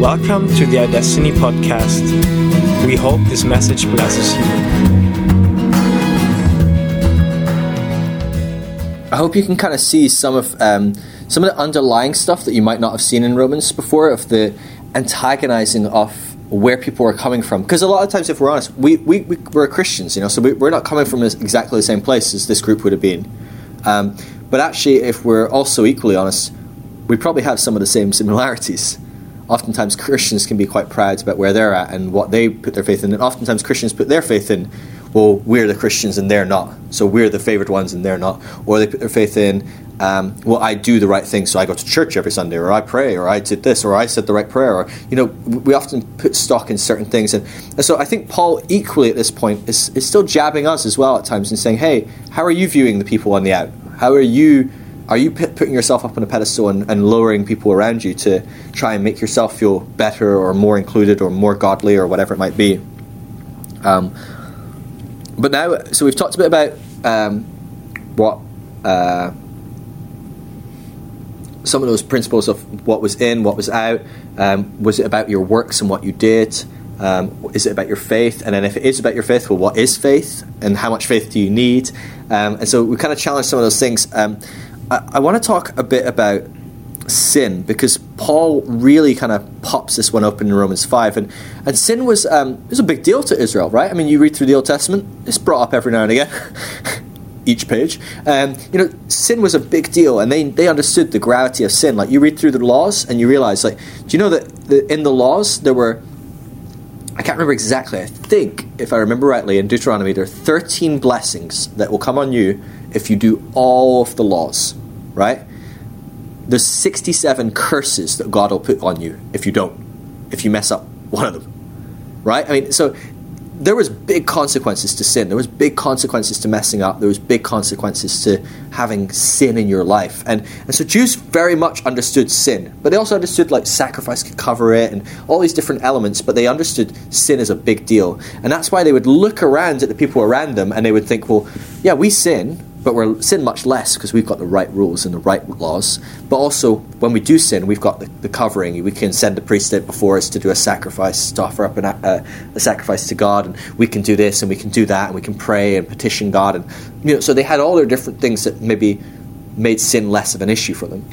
Welcome to the iDestiny podcast. We hope this message blesses you. I hope you can kind of see some of um, some of the underlying stuff that you might not have seen in Romans before of the antagonizing of where people are coming from. Because a lot of times, if we're honest, we, we, we, are Christians, you know, so we, are not coming from exactly the same place as this group would have been. Um, but actually, if we're also equally honest, we probably have some of the same similarities. Oftentimes, Christians can be quite proud about where they're at and what they put their faith in, and oftentimes Christians put their faith in, well, we're the Christians and they're not, so we're the favored ones and they're not, or they put their faith in, um, well, I do the right thing, so I go to church every Sunday, or I pray, or I did this, or I said the right prayer, or you know, we often put stock in certain things, and, and so I think Paul equally at this point is, is still jabbing us as well at times and saying, hey, how are you viewing the people on the out? How are you are you p- putting yourself up on a pedestal and, and, lowering people around you to try and make yourself feel better or more included or more godly or whatever it might be? Um, but now, so we've talked a bit about um, what uh, some of those principles of what was in, what was out. Um, was it about your works and what you did? Um, is it about your faith? And then if it is about your faith, well, what is faith? And how much faith do you need? Um, and so we kind of challenge some of those things. I, I want to talk a bit about sin because Paul really kind of pops this one open in Romans 5. And, and sin was, um, was a big deal to Israel, right? I mean, you read through the Old Testament, it's brought up every now and again. each page. Um, you know, sin was a big deal, and they, they understood the gravity of sin. Like you read through the laws, and you realize, like, do you know that the, in the laws there were, I can't remember exactly. I think, if I remember rightly, in Deuteronomy there are thirteen blessings that will come on you if you do all of the laws right? There's 67 curses that God will put on you if you don't, if you mess up one of them, right? I mean, so there was big consequences to sin. There was big consequences to messing up. There was big consequences to having sin in your life. And, and so Jews very much understood sin, but they also understood like sacrifice could cover it and all these different elements, but they understood sin as a big deal. And that's why they would look around at the people around them and they would think, well, yeah, we sin, but we're sin much less because we've got the right rules and the right laws. But also, when we do sin, we've got the, the covering. We can send the priest before us to do a sacrifice, to offer up an, uh, a sacrifice to God, and we can do this and we can do that, and we can pray and petition God, and you know. So they had all their different things that maybe made sin less of an issue for them.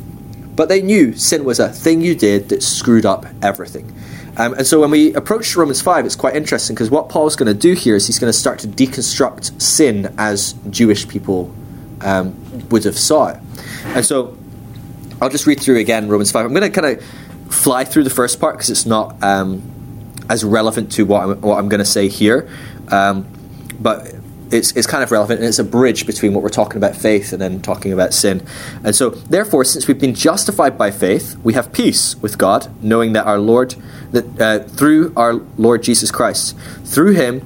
But they knew sin was a thing you did that screwed up everything. Um, and so when we approach Romans 5, it's quite interesting because what Paul's going to do here is he's going to start to deconstruct sin as Jewish people um, would have saw it. And so I'll just read through again Romans 5. I'm going to kind of fly through the first part because it's not um, as relevant to what I'm, what I'm going to say here. Um, but it's, it's kind of relevant and it's a bridge between what we're talking about faith and then talking about sin. And so, therefore, since we've been justified by faith, we have peace with God, knowing that our Lord, that uh, through our Lord Jesus Christ, through him,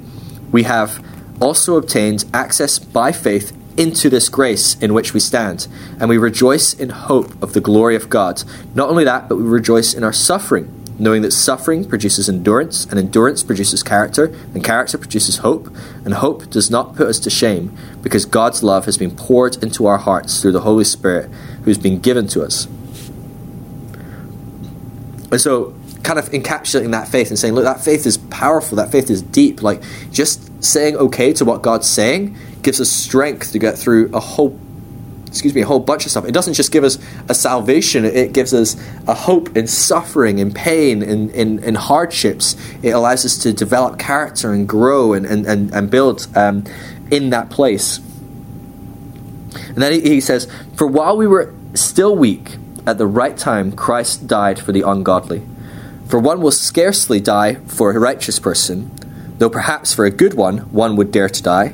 we have also obtained access by faith into this grace in which we stand, and we rejoice in hope of the glory of God. Not only that, but we rejoice in our suffering, knowing that suffering produces endurance, and endurance produces character, and character produces hope, and hope does not put us to shame, because God's love has been poured into our hearts through the Holy Spirit who has been given to us. And so, kind of encapsulating that faith and saying, look, that faith is powerful, that faith is deep. Like, just saying okay to what God's saying gives us strength to get through a whole excuse me, a whole bunch of stuff. It doesn't just give us a salvation, it gives us a hope in suffering, in pain, in, in, in hardships. It allows us to develop character and grow and, and, and, and build um, in that place. And then he, he says, For while we were still weak, at the right time, Christ died for the ungodly. For one will scarcely die for a righteous person, though perhaps for a good one, one would dare to die.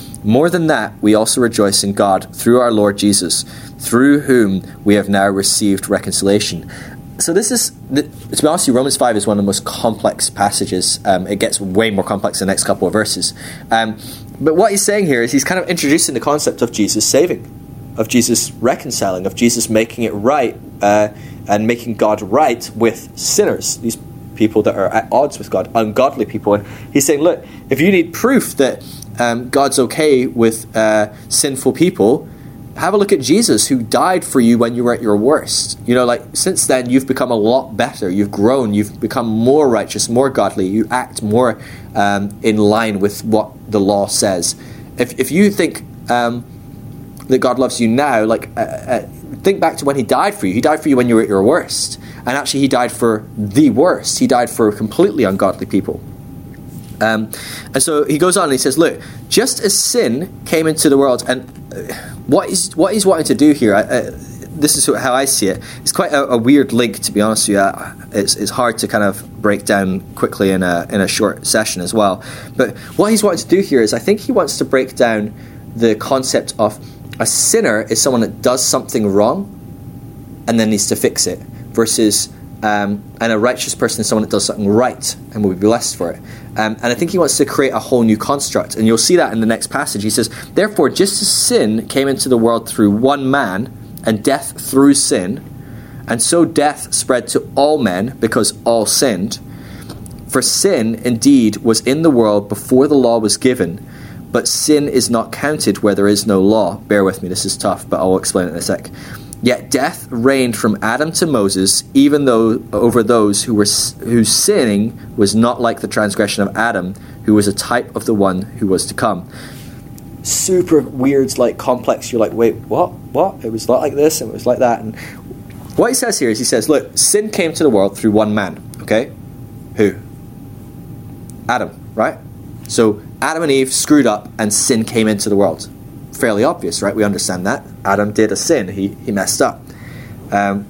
More than that, we also rejoice in God through our Lord Jesus through whom we have now received reconciliation. So this is, to be honest, you, Romans five is one of the most complex passages. Um, it gets way more complex in the next couple of verses. Um, but what he's saying here is he's kind of introducing the concept of Jesus saving, of Jesus reconciling, of Jesus making it right uh, and making God right with sinners, these people that are at odds with God, ungodly people. And he's saying, look, if you need proof that um, God's okay with uh, sinful people, have a look at Jesus who died for you when you were at your worst. You know, like since then you've become a lot better. You've grown. You've become more righteous, more godly. You act more um, in line with what the law says. If, if you think um, that God loves you now, like uh, uh, think back to when He died for you. He died for you when you were at your worst, and actually He died for the worst. He died for completely ungodly people. Um, and so he goes on and he says, Look, just as sin came into the world, and uh, what he's, what he's wanting to do here, uh, this is how I see it, it's quite a, a, weird link, to be honest with you. It's, it's hard to kind of break down quickly in a, in a short session as well. But what he's wanting to do here is, I think he wants to break down the concept of a sinner is someone that does something wrong and then needs to fix it, versus um, and a righteous person is someone that does something right and will be blessed for it. Um, and I think he wants to create a whole new construct. And you'll see that in the next passage. He says, Therefore, just as sin came into the world through one man, and death through sin, and so death spread to all men because all sinned. For sin indeed was in the world before the law was given, but sin is not counted where there is no law. Bear with me, this is tough, but I'll explain it in a sec. Yet death reigned from Adam to Moses, even though over those who were whose sinning was not like the transgression of Adam, who was a type of the one who was to come. Super weird, like complex. You're like, wait, what? What? It was not like this, and it was like that. And what he says here is, he says, look, sin came to the world through one man. Okay, who? Adam, right? So Adam and Eve screwed up, and sin came into the world fairly obvious, right? We understand that. Adam did a sin, he, he messed up. Um,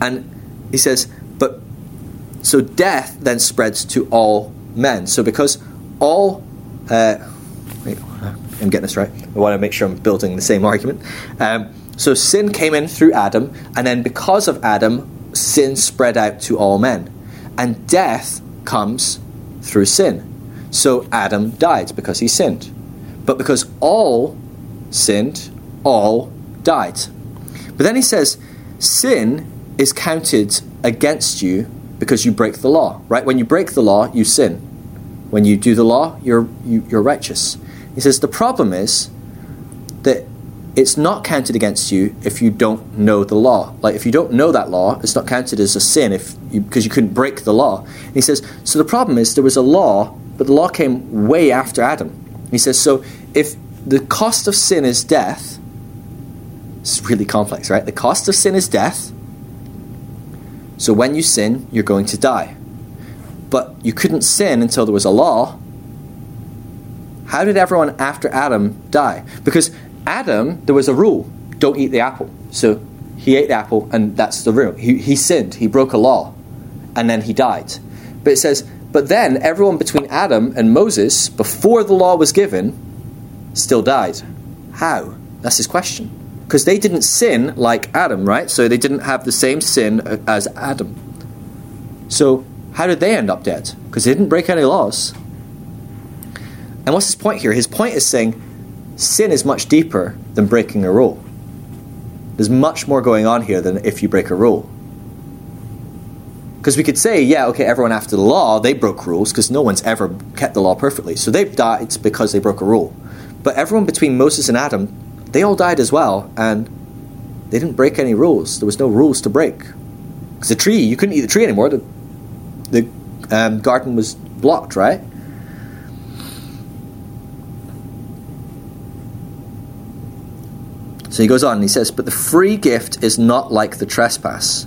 and he says, but so death then spreads to all men. So because all, uh, I'm getting this right. I want to make sure I'm building the same argument. Um, so sin came in through Adam, and then because of Adam, sin spread out to all men. And death comes through sin. So Adam died because he sinned. But because all sinned, all died. But then he says, sin is counted against you because you break the law, right? When you break the law, you sin. When you do the law, you're, you, are you are righteous. He says, the problem is that it's not counted against you if you don't know the law. Like if you don't know that law, it's not counted as a sin if you, because you couldn't break the law. And he says, so the problem is there was a law, but the law came way after Adam. He says, so if the cost of sin is death, it's really complex, right? The cost of sin is death. So when you sin, you're going to die. But you couldn't sin until there was a law. How did everyone after Adam die? Because Adam, there was a rule don't eat the apple. So he ate the apple, and that's the rule. He, he sinned, he broke a law, and then he died. But it says, but then everyone between Adam and Moses, before the law was given, still died. How? That's his question. Because they didn't sin like Adam, right? So they didn't have the same sin as Adam. So how did they end up dead? Because they didn't break any laws. And what's his point here? His point is saying sin is much deeper than breaking a rule. There's much more going on here than if you break a rule. Because we could say, yeah, okay, everyone after the law, they broke rules because no one's ever kept the law perfectly. So they've died because they broke a rule. But everyone between Moses and Adam, they all died as well, and they didn't break any rules. There was no rules to break. Because the tree, you couldn't eat the tree anymore. The, the um, garden was blocked, right? So he goes on and he says, But the free gift is not like the trespass.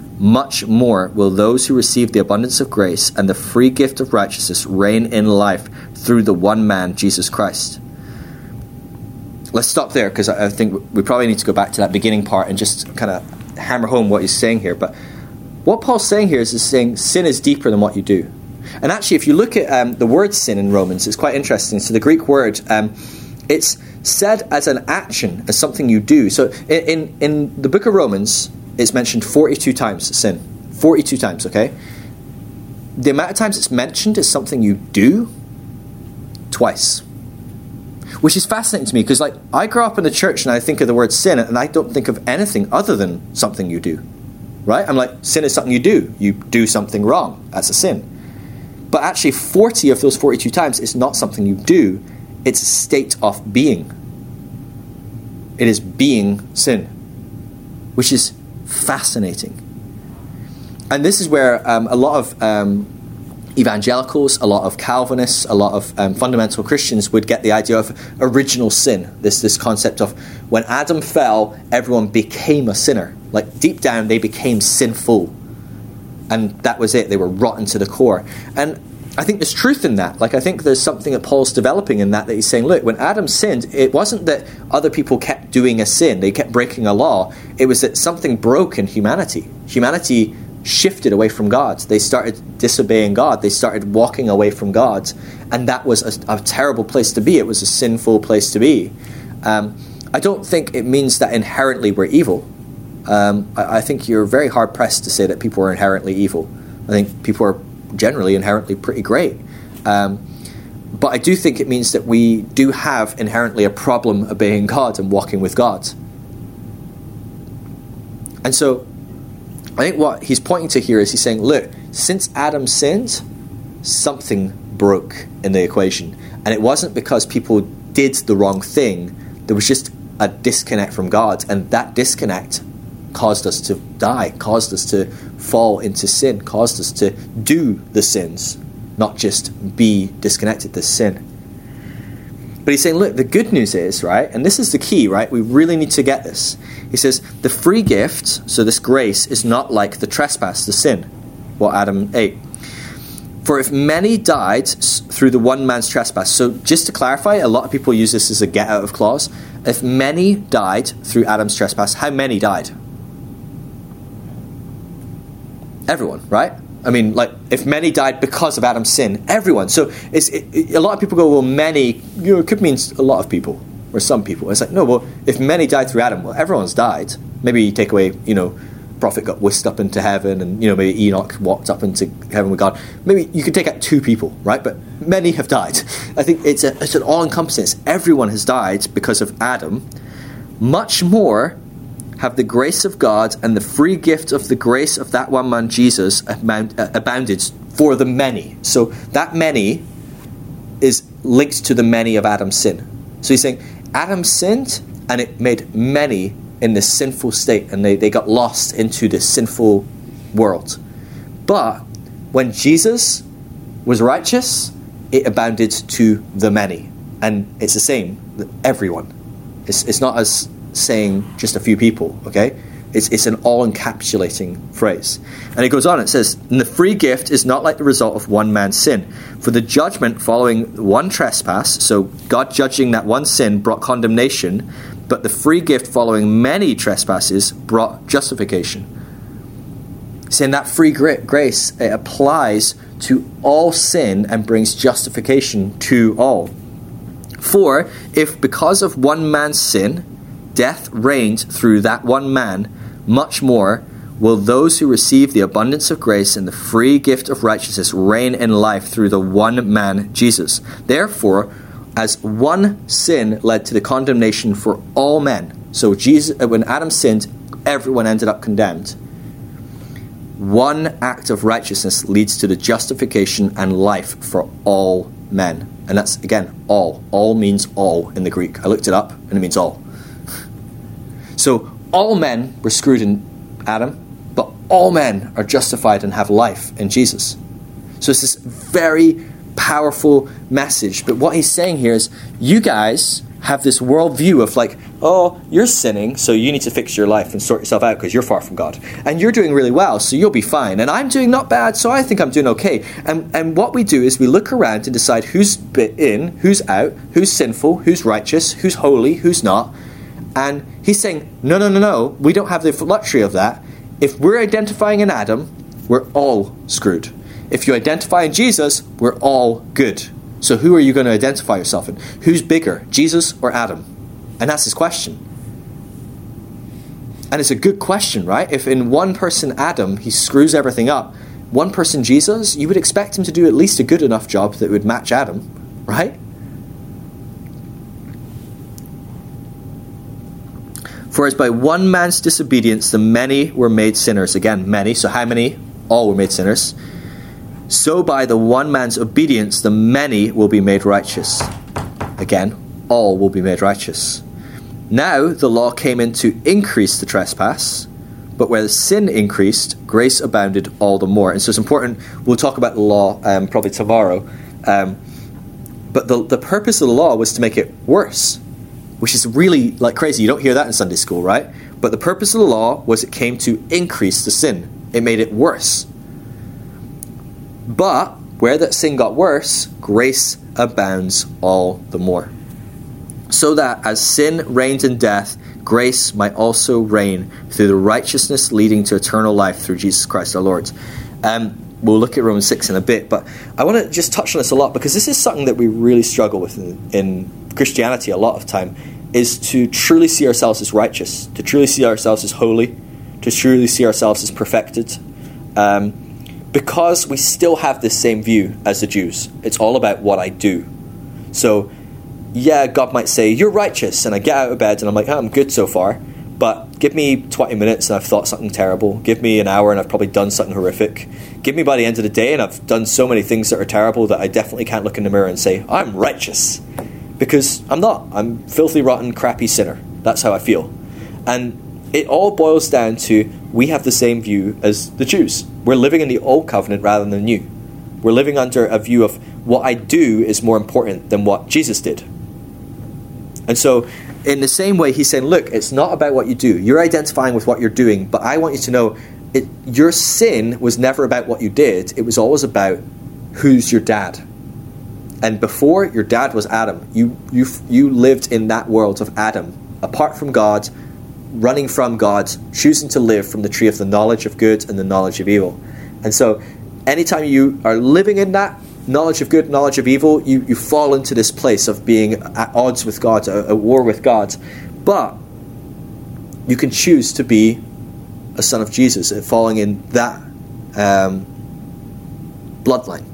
much more will those who receive the abundance of grace and the free gift of righteousness reign in life through the one man, Jesus Christ. let's stop there because I, think we probably need to go back to that beginning part and just kind of hammer home what he's saying here. But what Paul's saying here is, is saying sin is deeper than what you do. And actually, if you look at um, the word sin in Romans, it's quite interesting. So the Greek word, um, it's said as an action, as something you do. So in, in, in the book of Romans, it's mentioned 42 times sin. 42 times, okay? The amount of times it's mentioned is something you do, twice. Which is fascinating to me because, like, I grew up in the church and I think of the word sin and I don't think of anything other than something you do. Right? I'm like, sin is something you do. You do something wrong. That's a sin. But actually, 40 of those 42 times is not something you do, it's a state of being. It is being sin, which is fascinating. And this is where um, a lot of um, evangelicals, a lot of Calvinists, a lot of um, fundamental Christians would get the idea of original sin. This this concept of when Adam fell, everyone became a sinner. Like deep down, they became sinful, and that was it. They were rotten to the core. And I think there's truth in that. Like I think there's something that Paul's developing in that that he's saying, look, when Adam sinned, it wasn't that other people kept doing a sin, they kept breaking a law. It was that something broke in humanity. Humanity shifted away from God. They started disobeying God. They started walking away from God. And that was a, a terrible place to be. It was a sinful place to be. Um, I don't think it means that inherently we're evil. Um, I, I, think you're very hard pressed to say that people are inherently evil. I think people are generally inherently pretty great. Um, but I do think it means that we do have inherently a problem obeying God and walking with God. And so I think what he's pointing to here is he's saying, look, since Adam sinned, something broke in the equation. And it wasn't because people did the wrong thing, there was just a disconnect from God. And that disconnect caused us to die, caused us to fall into sin, caused us to do the sins, not just be disconnected to sin. But he's saying, look, the good news is, right, and this is the key, right? We really need to get this. He says, the free gift, so this grace, is not like the trespass, the sin, what Adam ate. For if many died through the one man's trespass, so just to clarify, a lot of people use this as a get out of clause. If many died through Adam's trespass, how many died? Everyone, right? I mean, like, if many died because of Adam's sin, everyone. So it's, it, it, a lot of people go, well, many, you know, it could mean a lot of people or some people. It's like, no, well, if many died through Adam, well, everyone's died. Maybe you take away, you know, prophet got whisked up into heaven and, you know, maybe Enoch walked up into heaven with God. Maybe you could take out two people, right? But many have died. I think it's, a, it's an all encompassing. Everyone has died because of Adam. Much more have the grace of God and the free gift of the grace of that one man, Jesus, uh, abounded for the many. So that many is linked to the many of Adam's sin. So he's saying Adam sinned and it made many in this sinful state and they, they got lost into this sinful world. But when Jesus was righteous, it abounded to the many. And it's the same, everyone. It's, it's not as saying just a few people, okay? It's, it's an all encapsulating phrase. And it goes on, it says, And the free gift is not like the result of one man's sin. For the judgment following one trespass, so God judging that one sin brought condemnation, but the free gift following many trespasses brought justification. Saying that free grace it applies to all sin and brings justification to all. For if because of one man's sin, death reigned through that one man, much more will those who receive the abundance of grace and the free gift of righteousness reign in life through the one man, Jesus. Therefore, as one sin led to the condemnation for all men, so Jesus, uh, when Adam sinned, everyone ended up condemned. One act of righteousness leads to the justification and life for all men. And that's, again, all. All means all in the Greek. I looked it up, and it means all. So all men were screwed in Adam, but all men are justified and have life in Jesus. So it's this very powerful message. But what he's saying here is you guys have this worldview of like, oh, you're sinning, so you need to fix your life and sort yourself out because you're far from God. And you're doing really well, so you'll be fine. And I'm doing not bad, so I think I'm doing okay. And, and what we do is we look around and decide who's in, who's out, who's sinful, who's righteous, who's holy, who's not. And he's saying, no, no, no, no, we don't have the luxury of that. If we're identifying in Adam, we're all screwed. If you identify in Jesus, we're all good. So who are you going to identify yourself in? Who's bigger, Jesus or Adam? And that's his question. And it's a good question, right? If in one person, Adam, he screws everything up, one person, Jesus, you would expect him to do at least a good enough job that would match Adam, right? For as by one man's disobedience the many were made sinners. Again, many. So how many? All were made sinners so by the one man's obedience the many will be made righteous. Again, all will be made righteous. Now the law came in to increase the trespass, but where the sin increased, grace abounded all the more. And so it's important, we'll talk about the law um, probably tomorrow. Um, but the, the purpose of the law was to make it worse, which is really like crazy. You don't hear that in Sunday school, right? But the purpose of the law was it came to increase the sin, it made it worse. But where that sin got worse, grace abounds all the more. So that as sin reigned in death, grace might also reign through the righteousness leading to eternal life through Jesus Christ our Lord. Um, we'll look at Romans 6 in a bit, but I want to just touch on this a lot because this is something that we really struggle with in, in Christianity a lot of time is to truly see ourselves as righteous, to truly see ourselves as holy, to truly see ourselves as perfected. Um, because we still have this same view as the Jews. It's all about what I do. So, yeah, God might say, You're righteous. And I get out of bed and I'm like, oh, I'm good so far. But give me 20 minutes and I've thought something terrible. Give me an hour and I've probably done something horrific. Give me by the end of the day and I've done so many things that are terrible that I definitely can't look in the mirror and say, I'm righteous. Because I'm not. I'm filthy, rotten, crappy sinner. That's how I feel. And it all boils down to we have the same view as the Jews. We're living in the old covenant rather than the new. We're living under a view of what I do is more important than what Jesus did. And so, in the same way, he's saying, Look, it's not about what you do. You're identifying with what you're doing, but I want you to know it, your sin was never about what you did, it was always about who's your dad. And before, your dad was Adam. You, you, you lived in that world of Adam, apart from God, running from God, choosing to live from the tree of the knowledge of good and the knowledge of evil. And so, anytime you are living in that knowledge of good, knowledge of evil, you, you fall into this place of being at odds with God, at war with God. But you can choose to be a son of Jesus, and falling in that um, bloodline.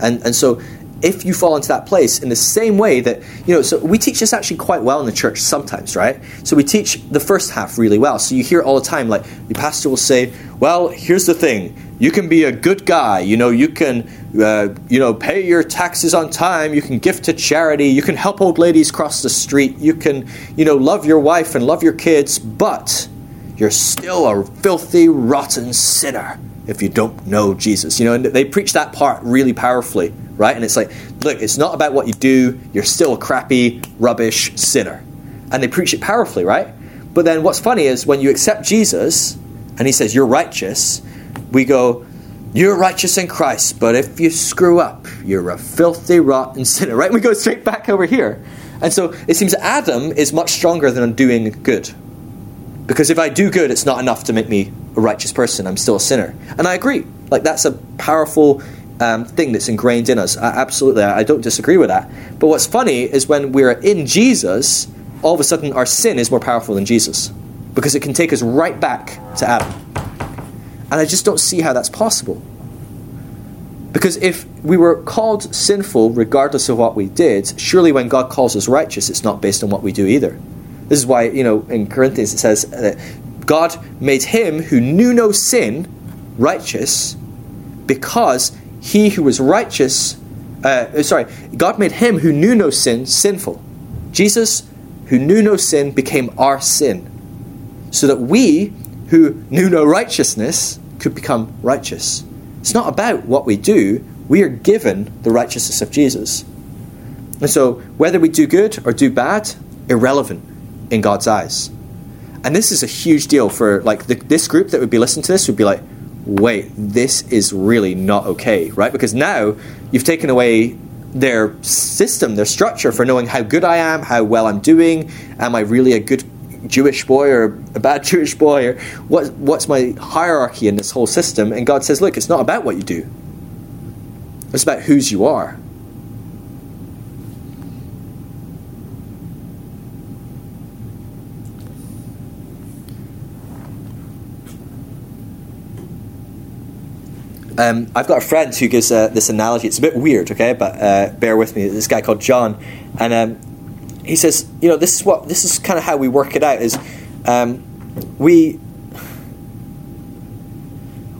And, and so if you fall into that place in the same way that you know so we teach this actually quite well in the church sometimes right? So we teach the first half really well. So you hear all the time like the pastor will say well here's the thing. You can be a good guy. You know you can uh, you know pay your taxes on time. You can give to charity. You can help old ladies cross the street. You can you know love your wife and love your kids but you're still a filthy rotten sinner if you don't know jesus you know and they preach that part really powerfully right? And it's like, look, it's not about what you do. You're still a crappy, rubbish sinner. And they preach it powerfully, right? But then what's funny is when you accept Jesus and he says, you're righteous, we go, you're righteous in Christ, but if you screw up, you're a filthy, rotten sinner, right? We go straight back over here. And so it seems Adam is much stronger than doing good. Because if I do good, it's not enough to make me a righteous person. I'm still a sinner. And I agree. Like, that's a powerful um, thing that's ingrained in us. I, absolutely, I don't disagree with that. But what's funny is when we're in Jesus, all of a sudden our sin is more powerful than Jesus because it can take us right back to Adam. And I just don't see how that's possible. Because if we were called sinful regardless of what we did, surely when God calls us righteous, it's not based on what we do either. This is why, you know, in Corinthians it says that God made him who knew no sin righteous because he who was righteous, uh, sorry, God made him who knew no sin sinful. Jesus, who knew no sin, became our sin, so that we, who knew no righteousness, could become righteous. It's not about what we do, we are given the righteousness of Jesus. And so, whether we do good or do bad, irrelevant in God's eyes. And this is a huge deal for like the, this group that would be listening to this would be like, wait, this is really not okay, right? Because now you've taken away their system, their structure for knowing how good I am, how well I'm doing, am I really a good Jewish boy or a bad Jewish boy, or what, what's my hierarchy in this whole system? And God says, look, it's not about what you do, it's about whose you are. Um, I've got a friend who gives uh, this analogy. It's a bit weird, okay, but uh, bear with me. This guy called John, and um, he says, you know, this is what this is kind of how we work it out. Is um, we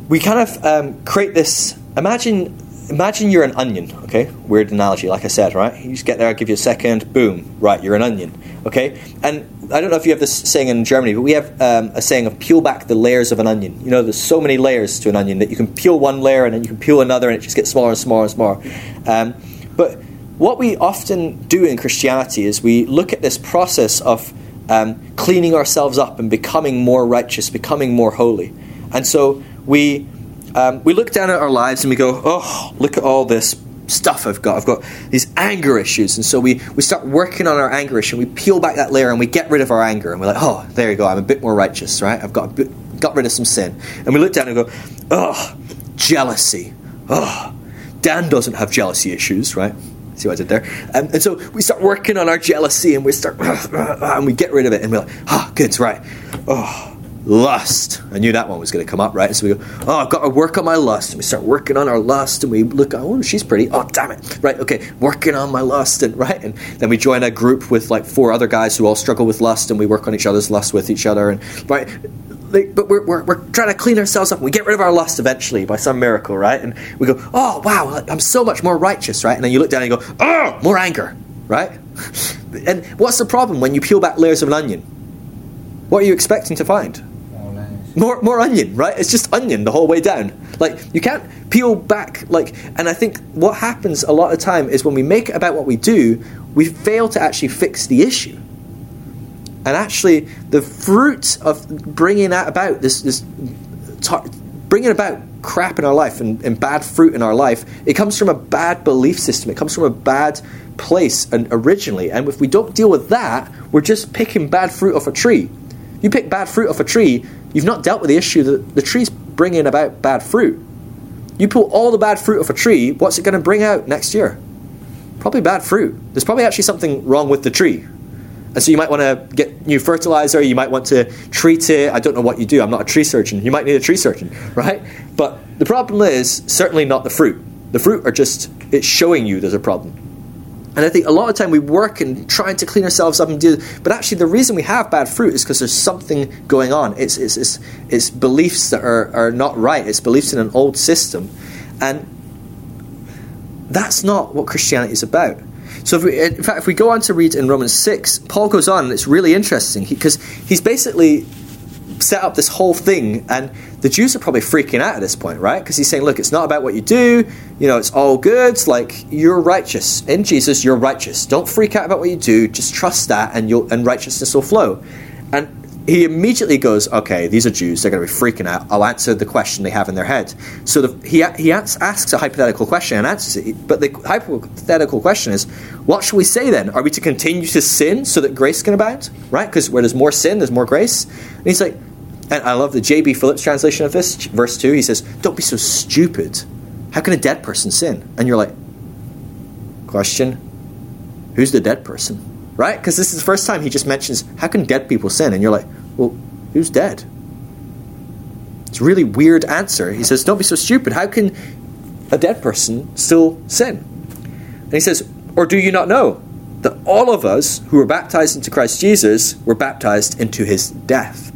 we kind of um, create this. Imagine imagine you're an onion, okay? Weird analogy, like I said, right? You just get there, I'll give you a second, boom, right, you're an onion, okay? And I don't know if you have this saying in Germany, but we have um, a saying of peel back the layers of an onion. You know, there's so many layers to an onion that you can peel one layer and then you can peel another and it just gets smaller and smaller and smaller. Um, but what we often do in Christianity is we look at this process of um, cleaning ourselves up and becoming more righteous, becoming more holy. And so we um, we look down at our lives and we go, oh, look at all this stuff I've got. I've got these anger issues. And so we, we start working on our anger issue. And we peel back that layer and we get rid of our anger. And we're like, oh, there you go. I'm a bit more righteous, right? I've got, bit, got rid of some sin. And we look down and go, oh, jealousy. Oh, Dan doesn't have jealousy issues, right? See what I did there? Um, and so we start working on our jealousy and we start, and we get rid of it. And we're like, ah, oh, good, right. Oh, lust. I knew that one was going to come up, right? So we go, oh, I've got to work on my lust. And we start working on our lust, and we look, oh, she's pretty. Oh, damn it, right? Okay, working on my lust, and right, and then we join a group with like four other guys who all struggle with lust, and we work on each other's lust with each other, and right. but we're, we're, we're trying to clean ourselves up. We get rid of our lust eventually by some miracle, right? And we go, oh, wow, I'm so much more righteous, right? And then you look down and you go, oh, more anger, right? and what's the problem when you peel back layers of an onion? What are you expecting to find? More more onion, right? It's just onion the whole way down. Like you can't peel back like and I think what happens a lot of time is when we make about what we do, we fail to actually fix the issue. And actually the fruit of bringing that about this this tar- bringing about crap in our life and, and bad fruit in our life, it comes from a bad belief system. It comes from a bad place and originally. And if we don't deal with that, we're just picking bad fruit off a tree. You pick bad fruit off a tree, You've not dealt with the issue that the tree's bringing about bad fruit. You pull all the bad fruit off a tree, what's it going to bring out next year? Probably bad fruit. There's probably actually something wrong with the tree. And so you might want to get new fertilizer, you might want to treat it. I don't know what you do, I'm not a tree surgeon. You might need a tree surgeon, right? But the problem is certainly not the fruit. The fruit are just, it's showing you there's a problem. And I think a lot of time we work and trying to clean ourselves up and do, but actually the reason we have bad fruit is because there's something going on. It's, it's, it's, it's beliefs that are, are not right. It's beliefs in an old system. And that's not what Christianity is about. So, we, in fact, if we go on to read in Romans 6, Paul goes on, and it's really interesting because he, he's basically set up this whole thing, and the Jews are probably freaking out at this point, right? Because he's saying, look, it's not about what you do, you know, it's all good. Like you're righteous in Jesus, you're righteous. Don't freak out about what you do. Just trust that, and you'll and righteousness will flow. And he immediately goes, okay, these are Jews. They're going to be freaking out. I'll answer the question they have in their head. So the, he he asks a hypothetical question and answers it. But the hypothetical question is, what should we say then? Are we to continue to sin so that grace can abound? Right? Because where there's more sin, there's more grace. And he's like, and I love the J.B. Phillips translation of this, verse 2. He says, Don't be so stupid. How can a dead person sin? And you're like, Question, who's the dead person? Right? Because this is the first time he just mentions, How can dead people sin? And you're like, who's dead? It's a really weird answer. He says, Don't be so stupid. How can a dead person still sin? And he says, Or do you not know that all of us who were baptized into Christ Jesus were baptized into his death?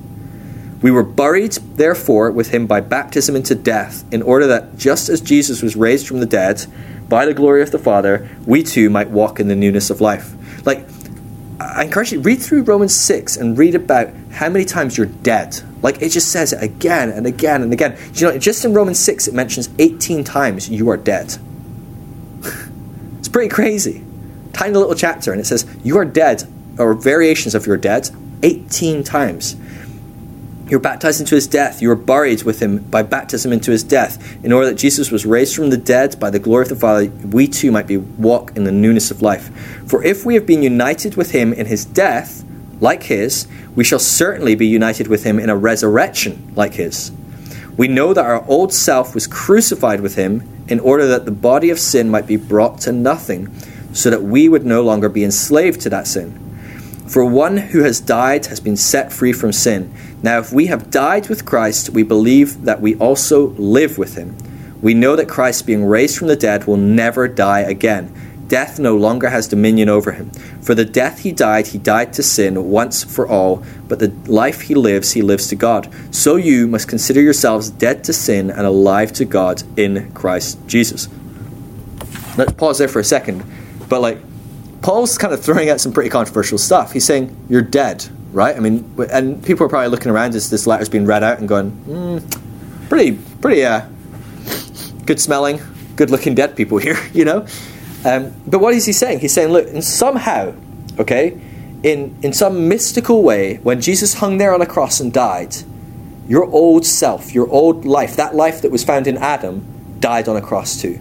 We were buried, therefore, with him by baptism into death, in order that just as Jesus was raised from the dead by the glory of the Father, we too might walk in the newness of life. Like, I encourage you, read through Romans 6 and read about how many times you're dead. Like, it just says it again and again and again. You know, just in Romans 6, it mentions 18 times you are dead. it's pretty crazy. Tiny little chapter, and it says, You are dead or variations of your dead 18 times. You were baptized into his death. You are buried with him by baptism into his death, in order that Jesus was raised from the dead by the glory of the Father, we too might be walk in the newness of life. For if we have been united with him in his death, like his, we shall certainly be united with him in a resurrection like his. We know that our old self was crucified with him in order that the body of sin might be brought to nothing, so that we would no longer be enslaved to that sin. For one who has died has been set free from sin. Now, if we have died with Christ, we believe that we also live with him. We know that Christ, being raised from the dead, will never die again. Death no longer has dominion over him. For the death he died, he died to sin once for all, but the life he lives, he lives to God. So you must consider yourselves dead to sin and alive to God in Christ Jesus. Let's pause there for a second. But, like, Paul's kind of throwing out some pretty controversial stuff. He's saying, You're dead, right? I mean, and people are probably looking around as this letter's being read out and going, mm, Pretty, pretty uh, good smelling, good looking dead people here, you know? Um, but what is he saying? He's saying, Look, and somehow, okay, in, in some mystical way, when Jesus hung there on a cross and died, your old self, your old life, that life that was found in Adam, died on a cross too.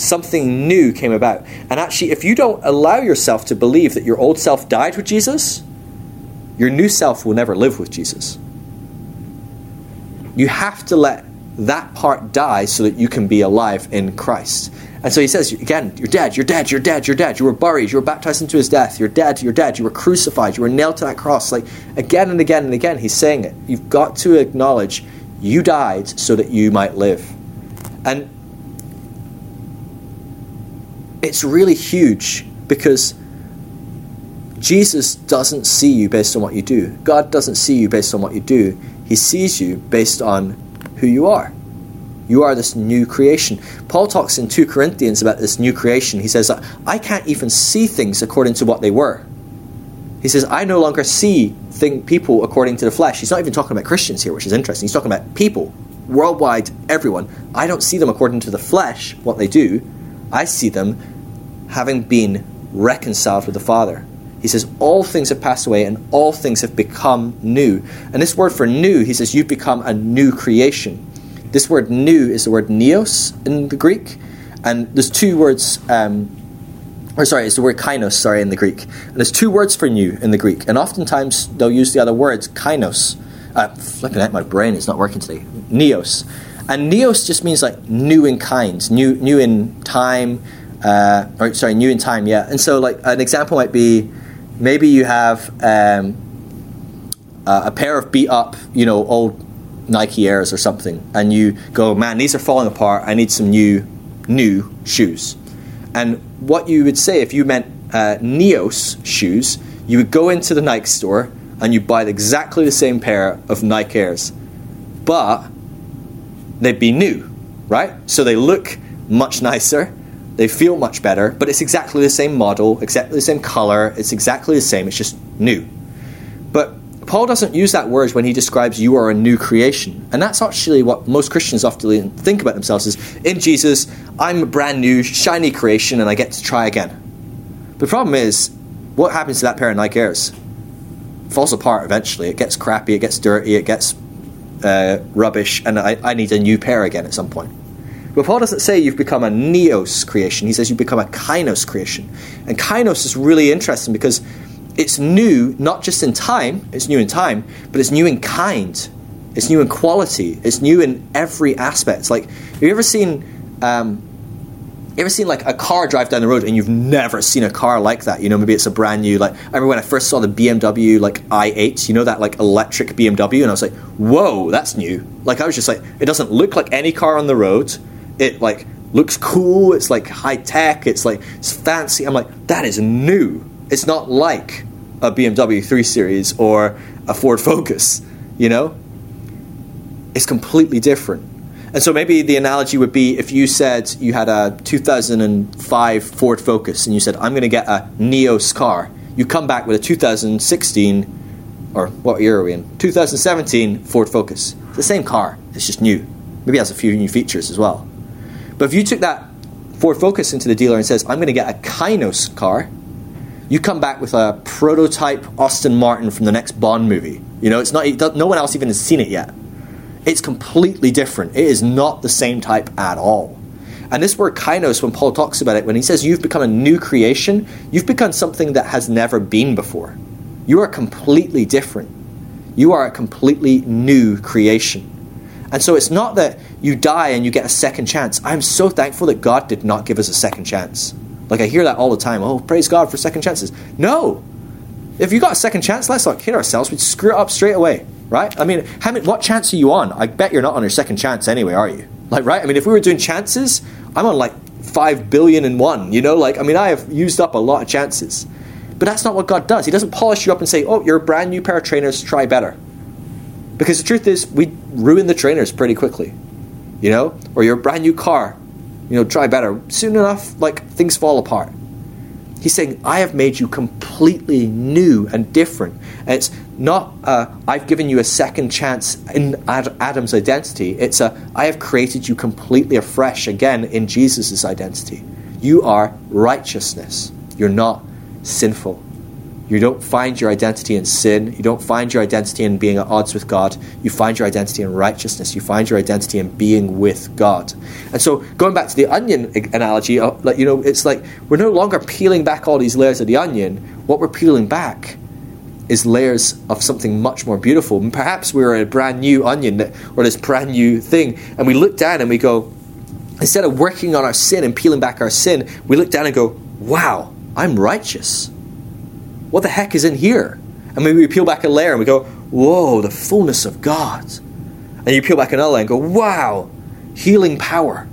Something new came about. And actually, if you don't allow yourself to believe that your old self died with Jesus, your new self will never live with Jesus. You have to let that part die so that you can be alive in Christ. And so he says, again, you're dead, you're dead, you're dead, you're dead. You were buried, you were baptized into his death, you're dead, you're dead, you were crucified, you were nailed to that cross. Like again and again and again, he's saying it. You've got to acknowledge you died so that you might live. And it's really huge because Jesus doesn't see you based on what you do. God doesn't see you based on what you do. He sees you based on who you are. You are this new creation. Paul talks in 2 Corinthians about this new creation. He says, I can't even see things according to what they were. He says, I no longer see people according to the flesh. He's not even talking about Christians here, which is interesting. He's talking about people, worldwide, everyone. I don't see them according to the flesh, what they do. I see them having been reconciled with the Father. He says, All things have passed away and all things have become new. And this word for new, he says, You've become a new creation. This word new is the word neos in the Greek. And there's two words, um, or sorry, it's the word kainos, sorry, in the Greek. And there's two words for new in the Greek. And oftentimes they'll use the other words, kainos. Uh, flipping out, my brain is not working today. Neos. And neos just means like new in kind, new, new in time, uh, or sorry, new in time, yeah. And so, like an example might be, maybe you have um, uh, a pair of beat up, you know, old Nike Airs or something, and you go, man, these are falling apart. I need some new, new shoes. And what you would say if you meant uh, Neos shoes, you would go into the Nike store and you buy exactly the same pair of Nike Airs, but they'd be new, right? So they look much nicer they feel much better, but it's exactly the same model, exactly the same color, it's exactly the same, it's just new. But Paul doesn't use that word when he describes you are a new creation. And that's actually what most Christians often think about themselves is in Jesus, I'm a brand new, shiny creation and I get to try again. The problem is, what happens to that pair of Nike Airs? Falls apart eventually. It gets crappy, it gets dirty, it gets uh, rubbish, and I, I need a new pair again at some point. But Paul doesn't say you've become a neos creation. He says you've become a kainos creation. And kainos is really interesting because it's new, not just in time, it's new in time, but it's new in kind. It's new in quality. It's new in every aspect. Like, have you ever seen, um, you ever seen like a car drive down the road and you've never seen a car like that? You know, maybe it's a brand new, like, I remember when I first saw the BMW, like, i8, you know, that like electric BMW, and I was like, whoa, that's new. Like, I was just like, it doesn't look like any car on the road it like looks cool. It's like high tech. It's like it's fancy. I'm like, that is new. It's not like a BMW 3 Series or a Ford Focus. You know, it's completely different. And so maybe the analogy would be if you said you had a 2005 Ford Focus and you said, I'm going to get a Neos car. You come back with a 2016, or what year are we in? 2017 Ford Focus. It's the same car, it's just new. Maybe it has a few new features as well. But if you took that Ford Focus into the dealer and says, I'm going to get a Kainos car, you come back with a prototype Aston Martin from the next Bond movie. You know, it's not no one else even has seen it yet. It's completely different. It is not the same type at all. And this word kainos, when Paul talks about it, when he says you've become a new creation, you've become something that has never been before. You are completely different. You are a completely new creation. And so it's not that you die and you get a second chance. I'm so thankful that God did not give us a second chance. Like I hear that all the time. Oh, praise God for second chances. No. If you got a second chance, let's not kid ourselves. We'd screw it up straight away, right? I mean, how many, what chance are you on? I bet you're not on your second chance anyway, are you? Like, right? I mean, if we were doing chances, I'm on like five billion and one. You know, like I mean, I have used up a lot of chances. But that's not what God does. He doesn't polish you up and say, "Oh, you're a brand new pair of trainers. Try better." Because the truth is, we ruin the trainers pretty quickly. You know, or you're a brand new car you know, try better. Soon enough, like things fall apart. He's saying, I have made you completely new and different. And it's not, uh, I've given you a second chance in Ad- Adam's identity. It's a, I have created you completely afresh again in Jesus' identity. You are righteousness. You're not sinful. You don't find your identity in sin. You don't find your identity in being at odds with God. You find your identity in righteousness. You find your identity in being with God. And so, going back to the onion analogy, uh, like you know, it's like we're no longer peeling back all these layers of the onion. What we're peeling back is layers of something much more beautiful. And perhaps we're a brand new onion that, or this brand new thing, and we look down and we go, instead of working on our sin and peeling back our sin, we look down and go, "Wow, I'm righteous." what the heck is in here? And maybe we peel back a layer and we go, whoa, the fullness of God. And you peel back another layer and go, wow, healing power.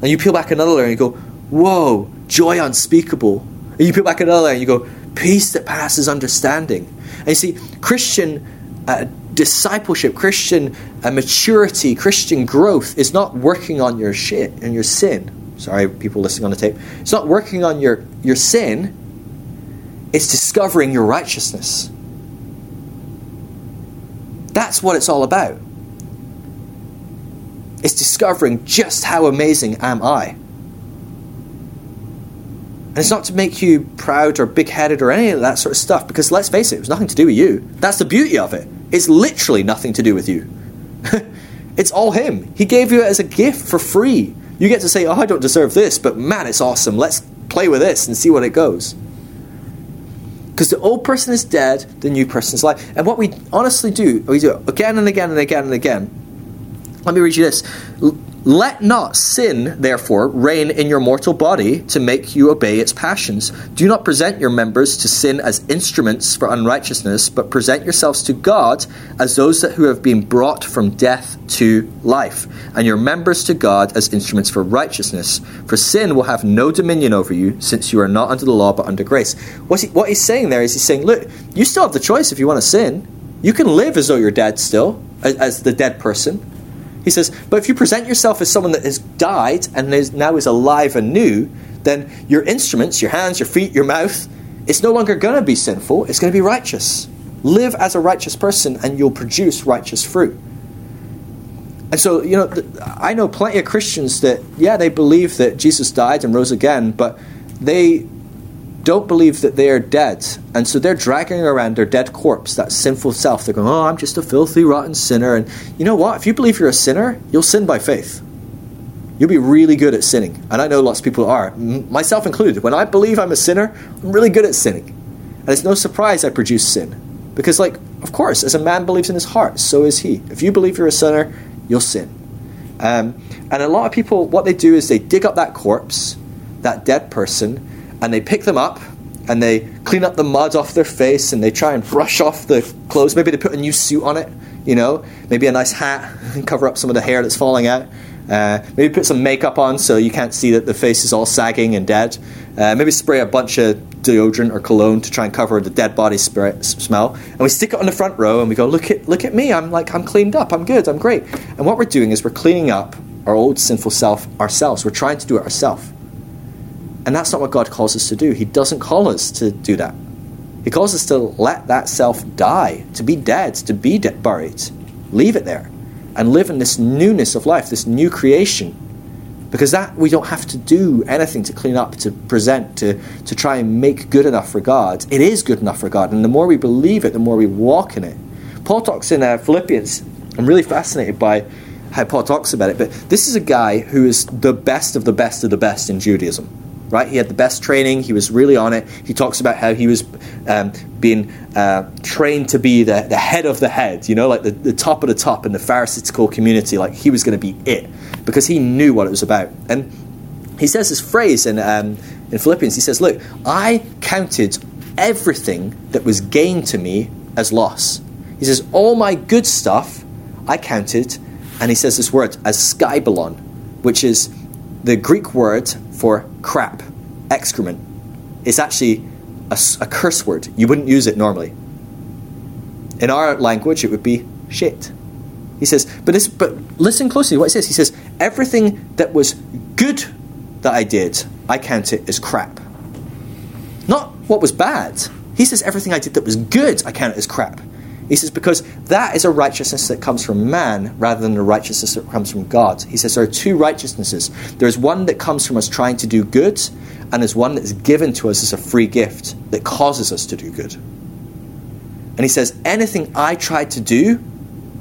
And you peel back another layer and you go, whoa, joy unspeakable. And you peel back another layer and you go, peace that passes understanding. And you see, Christian uh, discipleship, Christian uh, maturity, Christian growth is not working on your shit and your sin. Sorry, people listening on the tape. It's not working on your, your sin it's discovering your righteousness. That's what it's all about. It's discovering just how amazing am I. And it's not to make you proud or big headed or any of that sort of stuff, because let's face it, it was nothing to do with you. That's the beauty of it. It's literally nothing to do with you. it's all Him. He gave you it as a gift for free. You get to say, oh, I don't deserve this, but man, it's awesome. Let's play with this and see what it goes. Because the old person is dead, the new person is alive. And what we honestly do, we do it again and again and again and again. Let me read you this. Let not sin, therefore, reign in your mortal body to make you obey its passions. Do not present your members to sin as instruments for unrighteousness, but present yourselves to God as those that who have been brought from death to life, and your members to God as instruments for righteousness. For sin will have no dominion over you, since you are not under the law but under grace. What, he, what he's saying there is he's saying, look, you still have the choice if you want to sin. You can live as though you're dead still, as, as the dead person he says, but if you present yourself as someone that has died and is now is alive and new, then your instruments, your hands, your feet, your mouth, it's no longer going to be sinful, it's going to be righteous. Live as a righteous person and you'll produce righteous fruit. And so, you know, I know plenty of Christians that, yeah, they believe that Jesus died and rose again, but they don't believe that they are dead. And so they're dragging around their dead corpse, that sinful self. They're going, oh, I'm just a filthy, rotten sinner. And you know what? If you believe you're a sinner, you'll sin by faith. You'll be really good at sinning. And I know lots of people are, myself included. When I believe I'm a sinner, I'm really good at sinning. And it's no surprise I produce sin. Because, like, of course, as a man believes in his heart, so is he. If you believe you're a sinner, you'll sin. Um, and a lot of people, what they do is they dig up that corpse, that dead person, and they pick them up and they clean up the mud off their face and they try and brush off the clothes. Maybe they put a new suit on it, you know, maybe a nice hat and cover up some of the hair that's falling out. Uh, maybe put some makeup on so you can't see that the face is all sagging and dead. Uh, maybe spray a bunch of deodorant or cologne to try and cover the dead body spirit, smell. And we stick it on the front row and we go, look at look at me. I'm like I'm cleaned up. I'm good. I'm great. And what we're doing is we're cleaning up our old sinful self ourselves. We're trying to do it ourselves. And that's not what God calls us to do. He doesn't call us to do that. He calls us to let that self die, to be dead, to be de- buried. Leave it there and live in this newness of life, this new creation Because that we don't have to do anything to clean up, to present, to, to try and make good enough for God. It is good enough for God. And the more we believe it, the more we walk in it. Paul talks in uh, Philippians. I'm really fascinated by how Paul talks about it. But this is a guy who is the best of the best of the best in Judaism right? He had the best training. He was really on it. He talks about how he was um, being uh, trained to be the, the head of the head, you know, like the, the top of the top in the Pharisaical community. Like he was going to be it because he knew what it was about. And he says this phrase in, um, in Philippians. He says, Look, I counted everything that was gain to me as loss. He says, All my good stuff I counted, and he says this word as skybalon, which is the Greek word for crap, excrement. It's actually a, a, curse word. You wouldn't use it normally. In our language, it would be shit. He says, but, this, but listen closely to what he says. He says, everything that was good that I did, I count it as crap. Not what was bad. He says, everything I did that was good, I count it as crap. He says, because that is a righteousness that comes from man rather than a righteousness that comes from God. He says there are two righteousnesses. There's one that comes from us trying to do good, and there's one that is given to us as a free gift that causes us to do good. And he says, anything I tried to do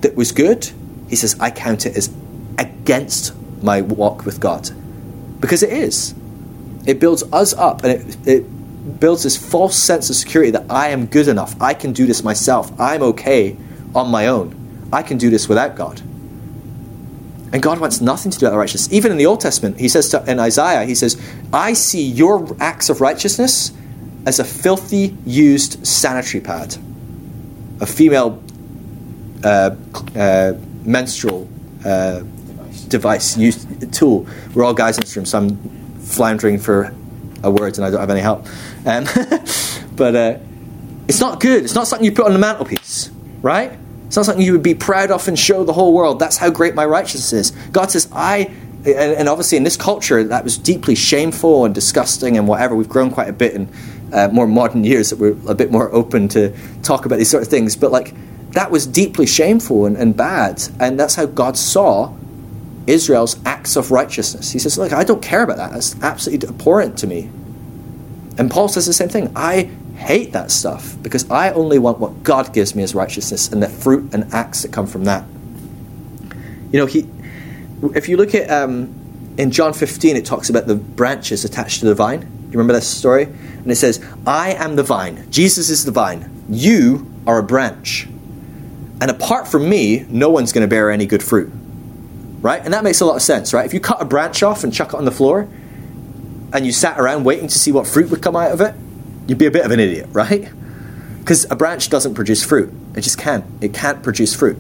that was good, he says, I count it as against my walk with God. Because it is. It builds us up and it, it builds this false sense of security that I am good enough. I can do this myself. I'm okay on my own. I can do this without God. And God wants nothing to do with righteousness. Even in the Old Testament, he says to, in Isaiah, he says, I see your acts of righteousness as a filthy used sanitary pad, a female uh, uh, menstrual uh, device, device used, tool. We're all guys in this room, so I'm floundering for a word and I don't have any help. Um, but uh, it's not good. It's not something you put on the mantelpiece, right? It's not something you would be proud of and show the whole world. That's how great my righteousness is. God says, I, and, obviously in this culture, that was deeply shameful and disgusting and whatever. We've grown quite a bit in uh, more modern years that we're a bit more open to talk about these sort of things. But like, that was deeply shameful and, and bad. And that's how God saw Israel's acts of righteousness. He says, Look, I don't care about that. That's absolutely abhorrent to me. And Paul says the same thing. I hate that stuff because I only want what God gives me as righteousness and the fruit and acts that come from that. You know, he, if you look at um, in John 15, it talks about the branches attached to the vine. You remember that story? And it says, I am the vine. Jesus is the vine. You are a branch. And apart from me, no one's going to bear any good fruit right? And that makes a lot of sense, right? If you cut a branch off and chuck it on the floor, and you sat around waiting to see what fruit would come out of it, you'd be a bit of an idiot, right? Because a branch doesn't produce fruit. It just can't. It can't produce fruit.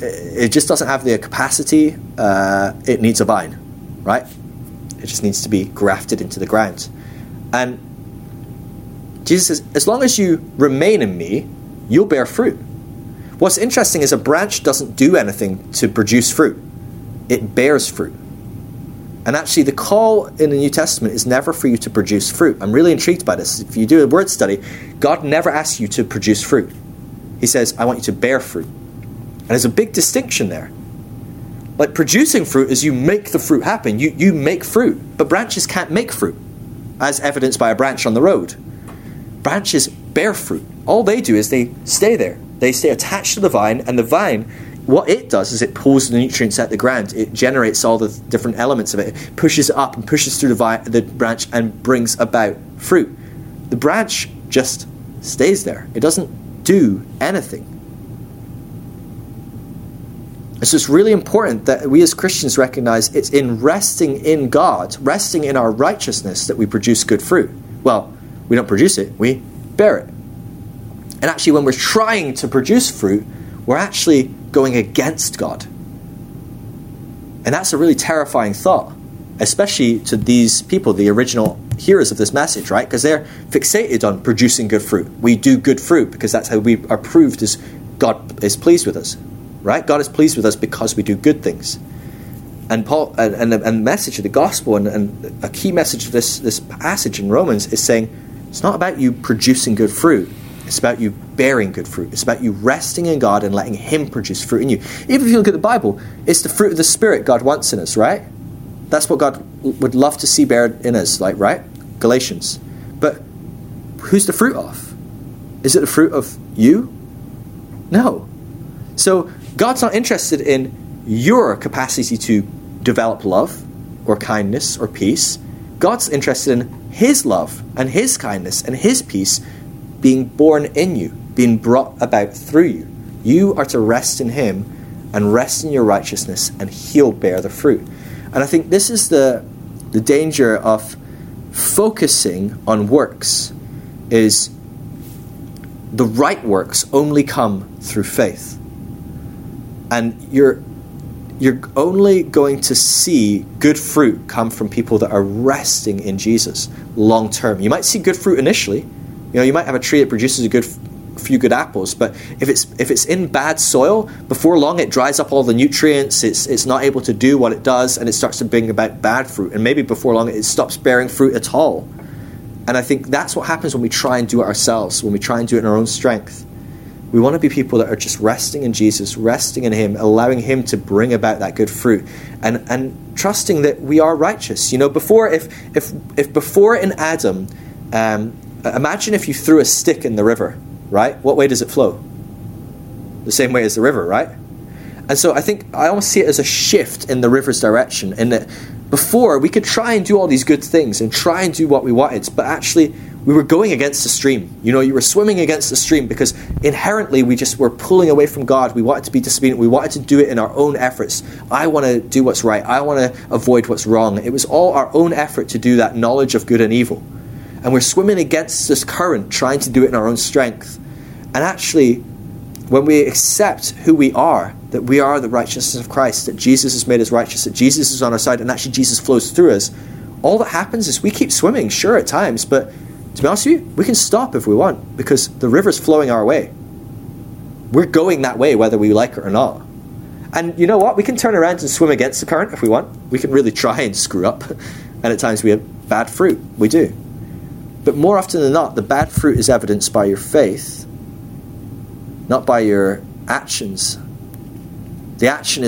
It just doesn't have the capacity. Uh, it needs a vine, right? It just needs to be grafted into the ground. And Jesus says, as long as you remain in me, you'll bear fruit. What's interesting is a branch doesn't do anything to produce fruit, it bears fruit. And actually, the call in the New Testament is never for you to produce fruit. I'm really intrigued by this. If you do a word study, God never asks you to produce fruit. He says, I want you to bear fruit. And there's a big distinction there. Like producing fruit is you make the fruit happen, you, you make fruit. But branches can't make fruit, as evidenced by a branch on the road. Branches bear fruit. All they do is they stay there. They stay attached to the vine, and the vine, what it does is it pulls the nutrients out the ground. It generates all the different elements of it, it pushes it up and pushes through the, vine, the branch and brings about fruit. The branch just stays there. It doesn't do anything. It's really important that we as Christians recognize it's in resting in God, resting in our righteousness, that we produce good fruit. Well, we don't produce it, we bear it. And actually, when we're trying to produce fruit, we're actually going against God. And that's a really terrifying thought, especially to these people, the original hearers of this message, right? Because they're fixated on producing good fruit. We do good fruit because that's how we are proved as God is pleased with us, right? God is pleased with us because we do good things. And Paul and, and, the, and the message of the gospel and, and a key message of this, this passage in Romans is saying it's not about you producing good fruit It's about you bearing good fruit. It's about you resting in God and letting Him produce fruit in you. Even if you look at the Bible, it's the fruit of the Spirit God wants in us, right? That's what God would love to see bear in us, like, right? Galatians. But who's the fruit of? Is it the fruit of you? No. So God's not interested in your capacity to develop love or kindness or peace. God's interested in His love and His kindness and His peace being born in you, being brought about through you. You are to rest in Him and rest in your righteousness, and He'll bear the fruit. And I think this is the, the danger of focusing on works is the right works only come through faith. And you're you're only going to see good fruit come from people that are resting in Jesus long term. You might see good fruit initially. You know, you might have a tree that produces a good few good apples, but if it's if it's in bad soil, before long it dries up all the nutrients. It's it's not able to do what it does, and it starts to bring about bad fruit. And maybe before long it stops bearing fruit at all. And I think that's what happens when we try and do it ourselves, when we try and do it in our own strength. We want to be people that are just resting in Jesus, resting in Him, allowing Him to bring about that good fruit, and, and trusting that we are righteous. You know, before if if if before in Adam, um, imagine if you threw a stick in the river, right? What way does it flow? The same way as the river, right? And so I think I almost see it as a shift in the river's direction, in that before we could try and do all these good things and try and do what we wanted, but actually we were going against the stream. You know, you were swimming against the stream because inherently we just were pulling away from God. We wanted to be disobedient. We wanted to do it in our own efforts. I want to do what's right. I want to avoid what's wrong. It was all our own effort to do that knowledge of good and evil. And we're swimming against this current, trying to do it in our own strength. And actually, when we accept who we are, that we are the righteousness of Christ, that Jesus has made us righteous, that Jesus is on our side, and actually Jesus flows through us, all that happens is we keep swimming, sure, at times, but to be honest with you, we can stop if we want because the river's flowing our way. We're going that way whether we like it or not. And you know what? We can turn around and swim against the current if we want. We can really try and screw up. And at times we have bad fruit. We do. But more often than not, the bad fruit is evidenced by your faith, not by your actions. The action is